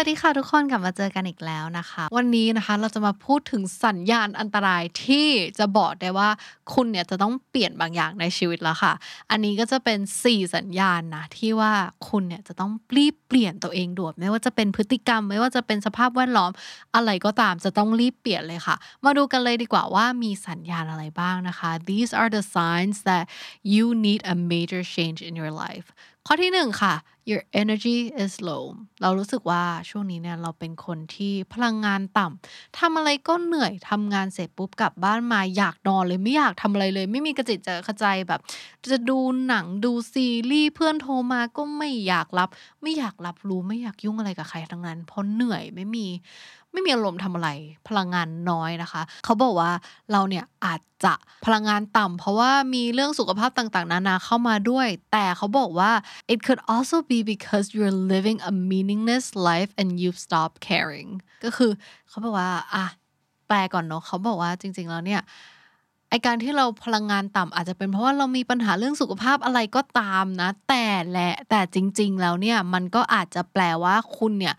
วัสดีค่ะทุกคนกลับมาเจอกันอีกแล้วนะคะ วันนี้นะคะเราจะมาพูดถึงสัญญาณอันตรายที่จะบอกได้ว่าคุณเนี่ยจะต้องเปลี่ยนบางอย่างในชีวิตแล้วค่ะ อันนี้ก็จะเป็น 4 สัญญาณนะที่ว่าคุณเนี่ยจะต้องรีบเปลี่ยนตัวเองด่วนไม่ว่าจะเป็นพฤติกรรม ไม่ว่าจะเป็นสภาพแวดล้อมอะไรก็ตามจะต้องรีบเปลี่ยนเลยค่ะ มาดูกันเลยดีกว่าว่ามีสัญญาณอะไรบ้างนะคะ these are the signs that you need a major change in your life ข้อที่หนึ่งค่ะ your energy is low เรารู้สึกว่าช่วงนี้เนี่ยเราเป็นคนที่พลังงานต่ำทำอะไรก็เหนื่อยทำงานเสร็จปุ๊บกลับบ้านมาอยากนอนเลยไม่อยากทำอะไรเลย ไม่มีกระจิตจะกระใจแบบ จะดูหนังดูซีรีส์เพื่อนโทรมาก็ไม่อยากรับ ไม่อยากรับรู้ไม่อยากยุ่งอะไรกับใครทั้งนั้นเพราะเหนื่อยไม่มี ไม่มีอารมณ์ทำอะไรพลังงานน้อยนะคะ เขาบอกว่าเราเนี่ยอาจจะพลังงานต่ำเพราะว่ามีเรื่องสุขภาพต่างๆ นานาเข้ามาด้วย แต่เขาบอกว่า it could also be because you're living a meaningless life and you've stopped caring ก็คือเขาบอกว่าอะแปลก่อนเนาะเขาบอกว่าจริง ๆ แล้วเนี่ยไอการที่เราพลังงานต่ำอาจจะเป็นเพราะว่าเรามีปัญหาเรื่องสุขภาพอะไรก็ตามนะ แต่และแต่จริง ๆ แล้วเนี่ยมันก็อาจจะแปลว่าคุณเนี่ย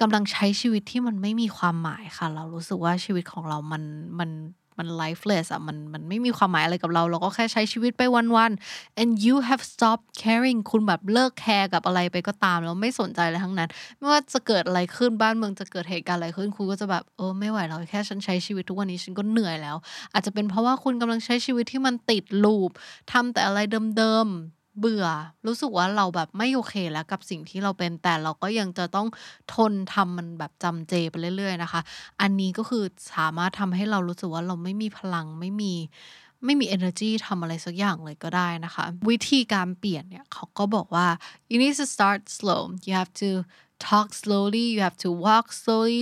กำลังใช้ชีวิตที่มันไม่มีความหมายค่ะ เรารู้สึกว่าชีวิตของเรามันมันมัน lifeless อะมันมันไม่มีความหมายอะไรกับเรา เราก็แค่ใช้ชีวิตไปวันๆ and you have stopped caring คุณแบบเลิกแคร์กับอะไรไปก็ตาม แล้วไม่สนใจเลยทั้งนั้น ไม่ว่าจะเกิดอะไรขึ้นบ้านเมืองจะเกิดเหตุการณ์อะไรขึ้น คุณก็จะแบบเออไม่ไหวแล้วแค่ฉันใช้ชีวิตทุกวันนี้ฉันก็เหนื่อยแล้ว อาจจะเป็นเพราะว่าคุณกำลังใช้ชีวิตที่มันติดลูปทำแต่อะไรเดิมๆ เบื่อ รู้สึกว่าเราแบบไม่โอเคแล้วกับสิ่งที่เราเป็นแต่เราก็ยังจะต้องทนทำมันแบบจำเจไปเรื่อยๆนะคะ อันนี้ก็คือสามารถทำให้เรารู้สึกว่าเราไม่มีพลังไม่มีไม่มี energy ทำอะไรสักอย่างเลยก็ได้นะคะ วิธีการเปลี่ยนเนี่ยเขาก็บอกว่า you need to start slow you have to talk slowly you have to walk slowly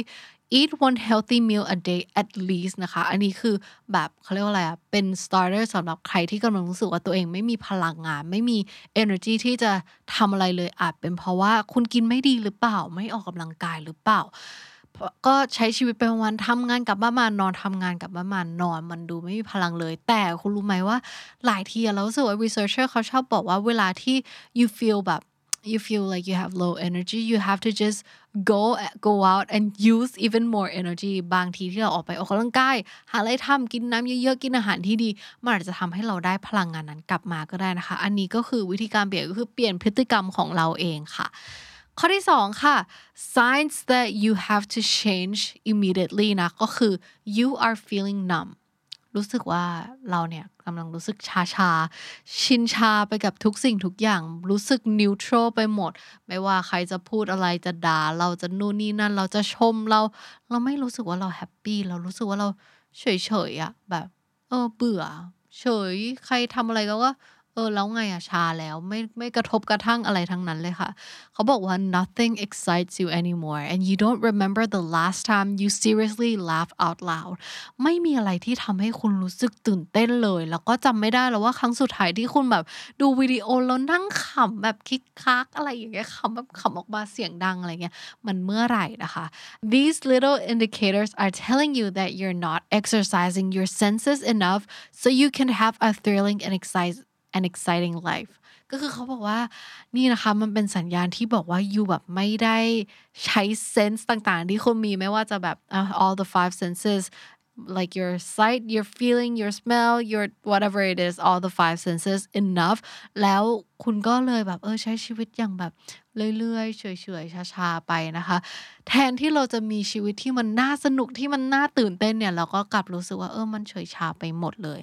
eat one healthy meal a day at least นะคะ อันนี้คือแบบเขาเรียกว่าอะไรอะเป็น starter สำหรับใครที่กำลังรู้สึกว่าตัวเองไม่มีพลังงาน ไม่มี energy ที่จะทำอะไรเลยอาจเป็นเพราะว่าคุณกินไม่ดีหรือเปล่า ไม่ออกกำลังกายหรือเปล่า ก็ใช้ชีวิตไปวันทำงานกลับบ้านมานอนทำงานกลับบ้านมานอนมันดูไม่มีพลังเลย แต่คุณรู้ไหมว่าหลายทีเรารู้สึกว่า researcher เขาชอบบอกว่าเวลาที่ you feel แบบ you feel like you have low energy you have to just go go out and use even more energy บางทีที่เราออกไปออกกำลังกายหาอะไรทำกินน้ำเยอะๆ กินอาหารที่ดี มันอาจจะทำให้เราได้พลังงานนั้นกลับมาก็ได้นะคะ อันนี้ก็คือวิธีการเปลี่ยนก็คือเปลี่ยนพฤติกรรมของเราเองค่ะ ข้อที่สองค่ะ signs that you have to change immediately นะก็คือ you are feeling numb รู้สึกว่าเราเนี่ยกำลังรู้สึกชาชา ชินชาไปกับทุกสิ่งทุกอย่าง รู้สึกนิวทรัลไปหมด ไม่ว่าใครจะพูดอะไรจะด่า เราจะนู่นนี่นั่น เราจะชมเรา เราไม่รู้สึกว่าเราแฮปปี้เรารู้สึกว่าเราเฉยเฉยอะแบบ เออเบื่อ เฉย ใครทำอะไรก็ว่า เออแล้วไงอะชาแล้วไม่ไม่กระทบกระทั่งอะไรทั้งนั้นเลยค่ะ เขาบอกว่า nothing excites you anymore and you don't remember the last time you seriously laughed out loud ไม่มีอะไรที่ทำให้คุณรู้สึกตื่นเต้นเลย แล้วก็จำไม่ได้แล้วว่าครั้งสุดท้ายที่คุณแบบดูวิดีโอแล้วนั่งขำแบบคิกคักอะไรอย่างเงี้ยขำแบบขำออกมาเสียงดังอะไรเงี้ยมันเมื่อไหร่นะคะ these little indicators are telling you that you're not exercising your senses enough so you can have a thrilling and exciting an exciting life ก็คือเขาบอกว่านี่นะคะมันเป็นสัญญาณที่บอกว่ายูแบบไม่ได้ใช้เซนส์ต่างๆ ที่คุณมีไม่ว่าจะแบบ all the five senses like your sight your feeling your smell your whatever it is all the five senses enough แล้วคุณก็เลยแบบเออใช้ชีวิตอย่างแบบเรื่อยๆเฉยๆช้าๆไปนะคะ แทนที่เราจะมีชีวิตที่มันน่าสนุกที่มันน่าตื่นเต้นเนี่ย เราก็กลับรู้สึกว่าเออมันเฉยชาไปหมดเลย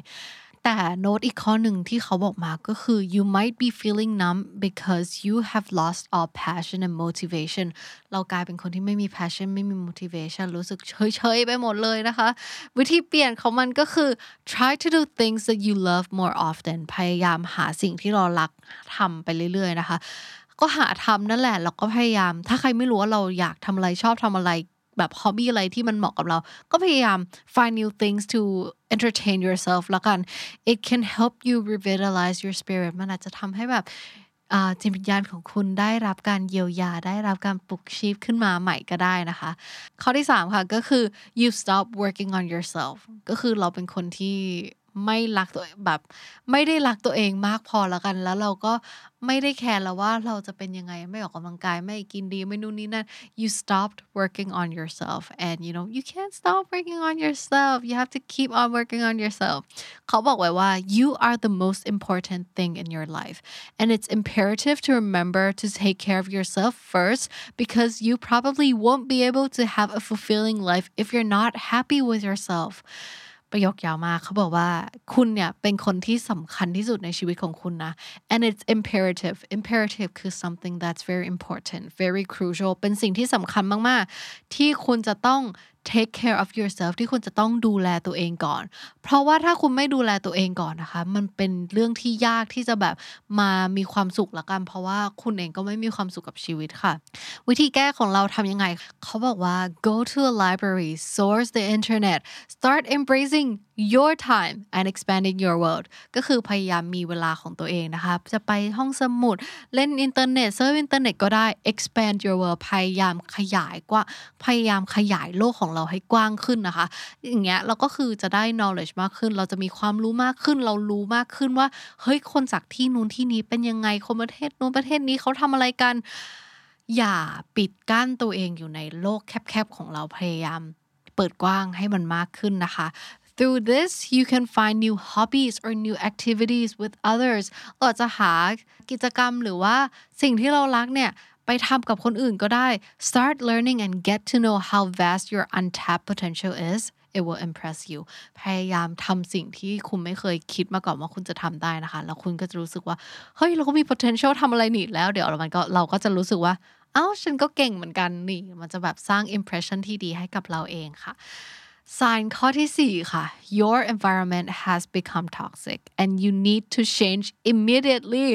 แต่โน้ตอีกข้อหนึ่งที่เขาบอกมาก็คือ you might be feeling numb because you have lost all passion and motivation เรากลายเป็นคนที่ไม่มี passion ไม่มี motivation รู้สึกเฉยๆไปหมดเลยนะคะ วิธีเปลี่ยนของมันก็คือ try to do things that you love more often พยายามหาสิ่งที่เรารักทำไปเรื่อยๆนะคะ ก็หาทำนั่นแหละแล้วก็พยายาม ถ้าใครไม่รู้ว่าเราอยากทำอะไรชอบทำอะไร แบบฮ็อบบี้อะไรที่มันเหมาะกับเรา ก็พยายาม find new things to entertain yourself แล้วกัน it can help you revitalize your spirit มันอาจจะทำให้แบบจิตวิญญาณของคุณได้รับการเยียวยาได้รับการปลุกชีพขึ้นมาใหม่ก็ได้นะคะ ข้อที่ 3 ค่ะก็คือ you stop working on yourself ก็คือเราเป็นคนที่ ไม่รักตัวแบบไม่ได้รักตัวเองมากพอแล้วกัน แล้วเราก็ไม่ได้แคร์แล้วว่าเราจะเป็นยังไงไม่ออกกำลังกายไม่กินดีไม่นู่นนี่นั่น you stopped working on yourself and you know you can't stop working on yourself you have to keep on working on yourself เขาบอกไว้ว่า you are the most important thing in your life and it's imperative to remember to take care of yourself first because you probably won't be able to have a fulfilling life if you're not happy with yourself ประโยคยาวมากเขาบอกว่าคุณเนี่ยเป็นคนที่สำคัญที่สุดในชีวิตของคุณนะ and it's imperative imperative คือ something that's very important very crucial เป็นสิ่งที่สำคัญมาก ๆ ที่คุณจะต้อง take care of yourself ที่คุณจะต้องดูแลตัวเองก่อน เพราะว่าถ้าคุณไม่ดูแลตัวเองก่อนนะคะ มันเป็นเรื่องที่ยากที่จะแบบมามีความสุขละกัน เพราะว่าคุณเองก็ไม่มีความสุขกับชีวิตค่ะ วิธีแก้ของเราทำยังไง เขาบอกว่า go to a library surf the internet start embracing your time and expanding your world ก็คือพยายามมีเวลาของตัวเองนะคะจะไปห้องสมุด เล่นอินเทอร์เน็ต surf อินเทอร์เน็ตก็ได้ expand your world พยายามขยายกว่าพยายามขยายโลกของเราให้กว้างขึ้นนะคะ อย่างเงี้ยเราก็คือจะได้ knowledge มากขึ้น เราจะมีความรู้มากขึ้น เรารู้มากขึ้นว่า เฮ้ยคนจากที่นู้นที่นี้เป็นยังไงคนประเทศนู้นประเทศนี้เขาทำอะไรกัน อย่าปิดกั้นตัวเองอยู่ในโลกแคบๆของเราพยายามเปิดกว้างให้มันมากขึ้นนะคะ Through this, you can find new hobbies or new activities with others เราจะหากิจกรรมหรือว่าสิ่งที่เรารักเนี่ยไปทำกับคนอื่นก็ได้ Start learning and get to know how vast your untapped potential is it will impress you พยายามทำสิ่งที่คุณไม่เคยคิดมาก่อนว่าคุณจะทำได้นะคะ แล้วคุณก็จะรู้สึกว่า เฮ้ย เราก็มี potential ทำอะไรนี่แล้ว เดี๋ยวมันก็เราก็จะรู้สึกว่า เอ้า ฉันก็เก่งเหมือนกันนี่ มันจะแบบสร้าง impression ที่ดีให้กับเราเองค่ะ sign ข้อที่4ค่ะ your environment has become toxic and you need to change immediately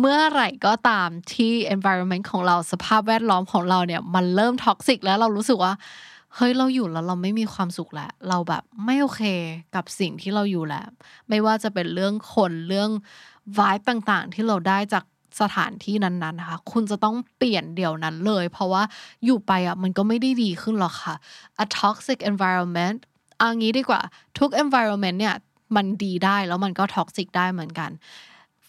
เมื่อไหร่ก็ตามที่ environment ของเราสภาพแวดล้อมของเราเนี่ยมันเริ่มท็อกซิกแล้วเรารู้สึกว่าเฮ้ยเราอยู่แล้วเราไม่มีความสุขแล้ว เราแบบไม่โอเคกับสิ่งที่เราอยู่แล้ว ไม่ว่าจะเป็นเรื่องคนเรื่อง vibe ต่างๆ ที่เราได้จาก สถานที่นั้นๆนะคะ คุณจะต้องเปลี่ยนเดี๋ยวนั้นเลย เพราะว่าอยู่ไปอะมันก็ไม่ได้ดีขึ้นหรอกค่ะ a toxic environment เอางี้ดีกว่าทุก environment เนี่ยมันดีได้แล้วมันก็ toxic ได้เหมือนกัน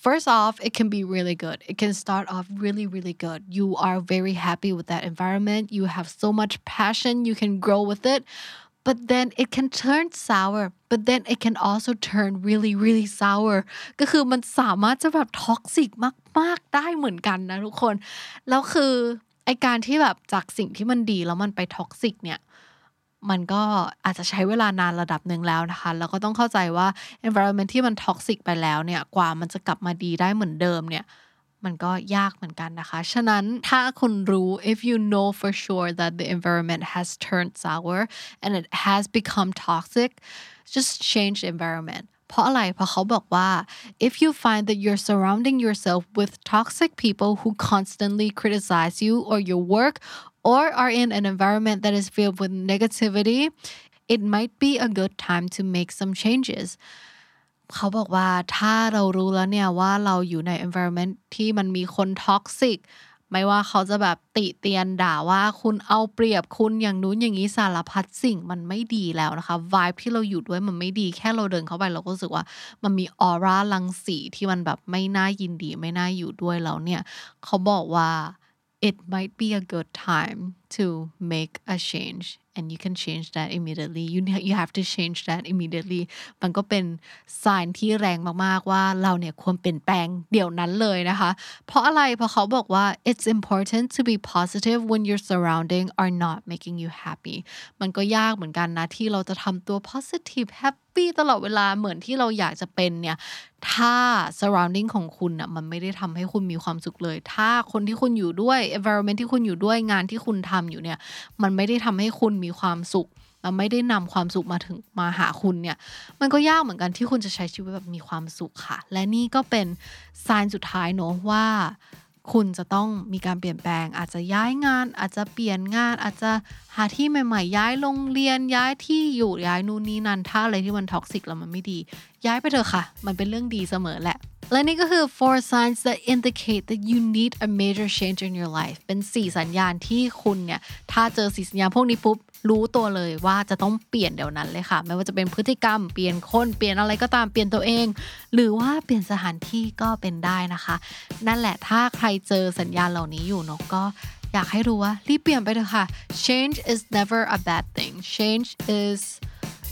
First off, it can be really good. It can start off really, really good. You are very happy with that environment. You have so much passion. You can grow with it. But then it can turn sour but then it can also turn really really sour ก็คือมันสามารถจะแบบท็อกซิกมาก ๆ ได้เหมือนกันนะทุกคน แล้วคือไอการที่แบบจากสิ่งที่มันดีแล้วมันไป toxic เนี่ยมันก็อาจจะใช้เวลานานระดับหนึ่งแล้วนะคะ แล้วก็ต้องเข้าใจว่า environment ที่มัน toxic ไปแล้วเนี่ย กว่ามันจะกลับมาดีได้เหมือนเดิมเนี่ย มันก็ยากเหมือนกันนะคะ ฉะนั้นถ้าคุณรู้ if you know for sure that the environment has turned sour and it has become toxic just change the environment เพราะอะไร เพราะเขาบอกว่า if you find that you're surrounding yourself with toxic people who constantly criticize you or your work or are in an environment that is filled with negativity it might be a good time to make some changes เขาบอกว่าถ้าเรารู้แล้วเนี่ยว่าเราอยู่ใน environment ที่มันมีคนท็อกซิกไม่ว่าเขาจะแบบติเตียนด่าว่าคุณเอาเปรียบคุณอย่างนู้นอย่างนี้สารพัดสิ่งมันไม่ดีแล้วนะคะ vibe ที่เราอยู่ด้วยมันไม่ดีแค่เราเดินเข้าไปเราก็รู้สึกว่ามันมีออร่าลังสีที่มันแบบไม่น่ายินดีไม่น่าอยู่ด้วยแล้วเนี่ย เขาบอกว่า it might be a good time to make a change and you can change that immediately you you have to change that immediately มันก็เป็น sign ที่แรงมากๆว่าเราเนี่ยควรเปลี่ยนแปลงเดี๋ยวนั้นเลยนะคะ เพราะอะไร เพราะเขาบอกว่า it's important to be positive when your surrounding are not making you happy มันก็ยากเหมือนกันนะที่เราจะทำตัว positive happy ตลอดเวลาเหมือนที่เราอยากจะเป็นเนี่ยถ้า surrounding ของคุณอะมันไม่ได้ทำให้คุณมีความสุขเลย ถ้าคนที่คุณอยู่ด้วย environment ที่คุณอยู่ด้วยงานที่คุณทำอยู่เนี่ย มันไม่ได้ทำให้คุณมีความสุขมันไม่ได้นำความสุขมาถึงมาหาคุณเนี่ย มันก็ยากเหมือนกันที่คุณจะใช้ชีวิตแบบมีความสุขค่ะ และนี่ก็เป็นสายสุดท้ายเนอะว่าคุณจะต้องมีการเปลี่ยนแปลง อาจจะย้ายงาน อาจจะเปลี่ยนงาน อาจจะหาที่ใหม่ ๆ ย้ายโรงเรียนย้ายที่อยู่ย้ายนู่นนี่นั่นถ้าอะไรที่มัน toxic แล้วมันไม่ดี ย้ายไปเถอะค่ะ มันเป็นเรื่องดีเสมอแหละ และนี่ก็คือ four signs that indicate that you need a major change in your life เป็น 4 สัญญาณที่คุณเนี่ย ถ้าเจอ 4 สัญญาณพวกนี้ปุ๊บ รู้ตัวเลยว่าจะต้องเปลี่ยนเดี๋ยวนั้นเลยค่ะ ไม่ว่าจะเป็นพฤติกรรม เปลี่ยนคน เปลี่ยนอะไรก็ตาม เปลี่ยนตัวเอง หรือว่าเปลี่ยนสถานที่ก็เป็นได้นะคะ นั่นแหละ ถ้าใครเจอสัญญาณเหล่านี้อยู่เนาะก็อยากให้รู้ว่ารีบเปลี่ยนไปเถอะค่ะ change is never a bad thing change is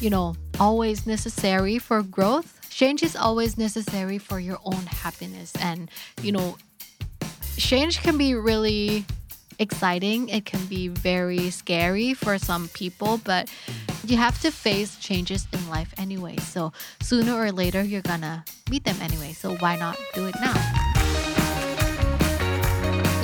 you know always necessary for growth change is always necessary for your own happiness. And you know change can be really exciting. It can be very scary for some people but you have to face changes in life anyway. So sooner or later you're gonna meet them anyway. So why not do it now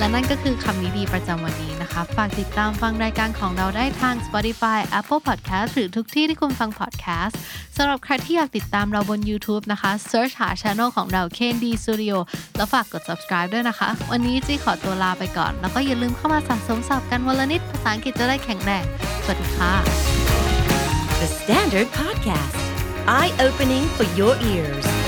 และนั่นก็คือคำนี้ดีประจำวันนี้นะคะ ฝากติดตามฟังรายการของเราได้ทาง Spotify Apple Podcast หรือทุกที่ที่คุณฟัง podcast สำหรับใครที่อยากติดตามเราบน YouTube นะคะ search หา channel ของเรา KND Studio แล้วฝากกด subscribe ด้วยนะคะ วันนี้จีขอตัวลาไปก่อน แล้วก็อย่าลืมเข้ามาสะสมศัพท์กันวันละนิดภาษาอังกฤษจะได้แข็งแรง สวัสดีค่ะ The Standard Podcast, eye opening for your ears.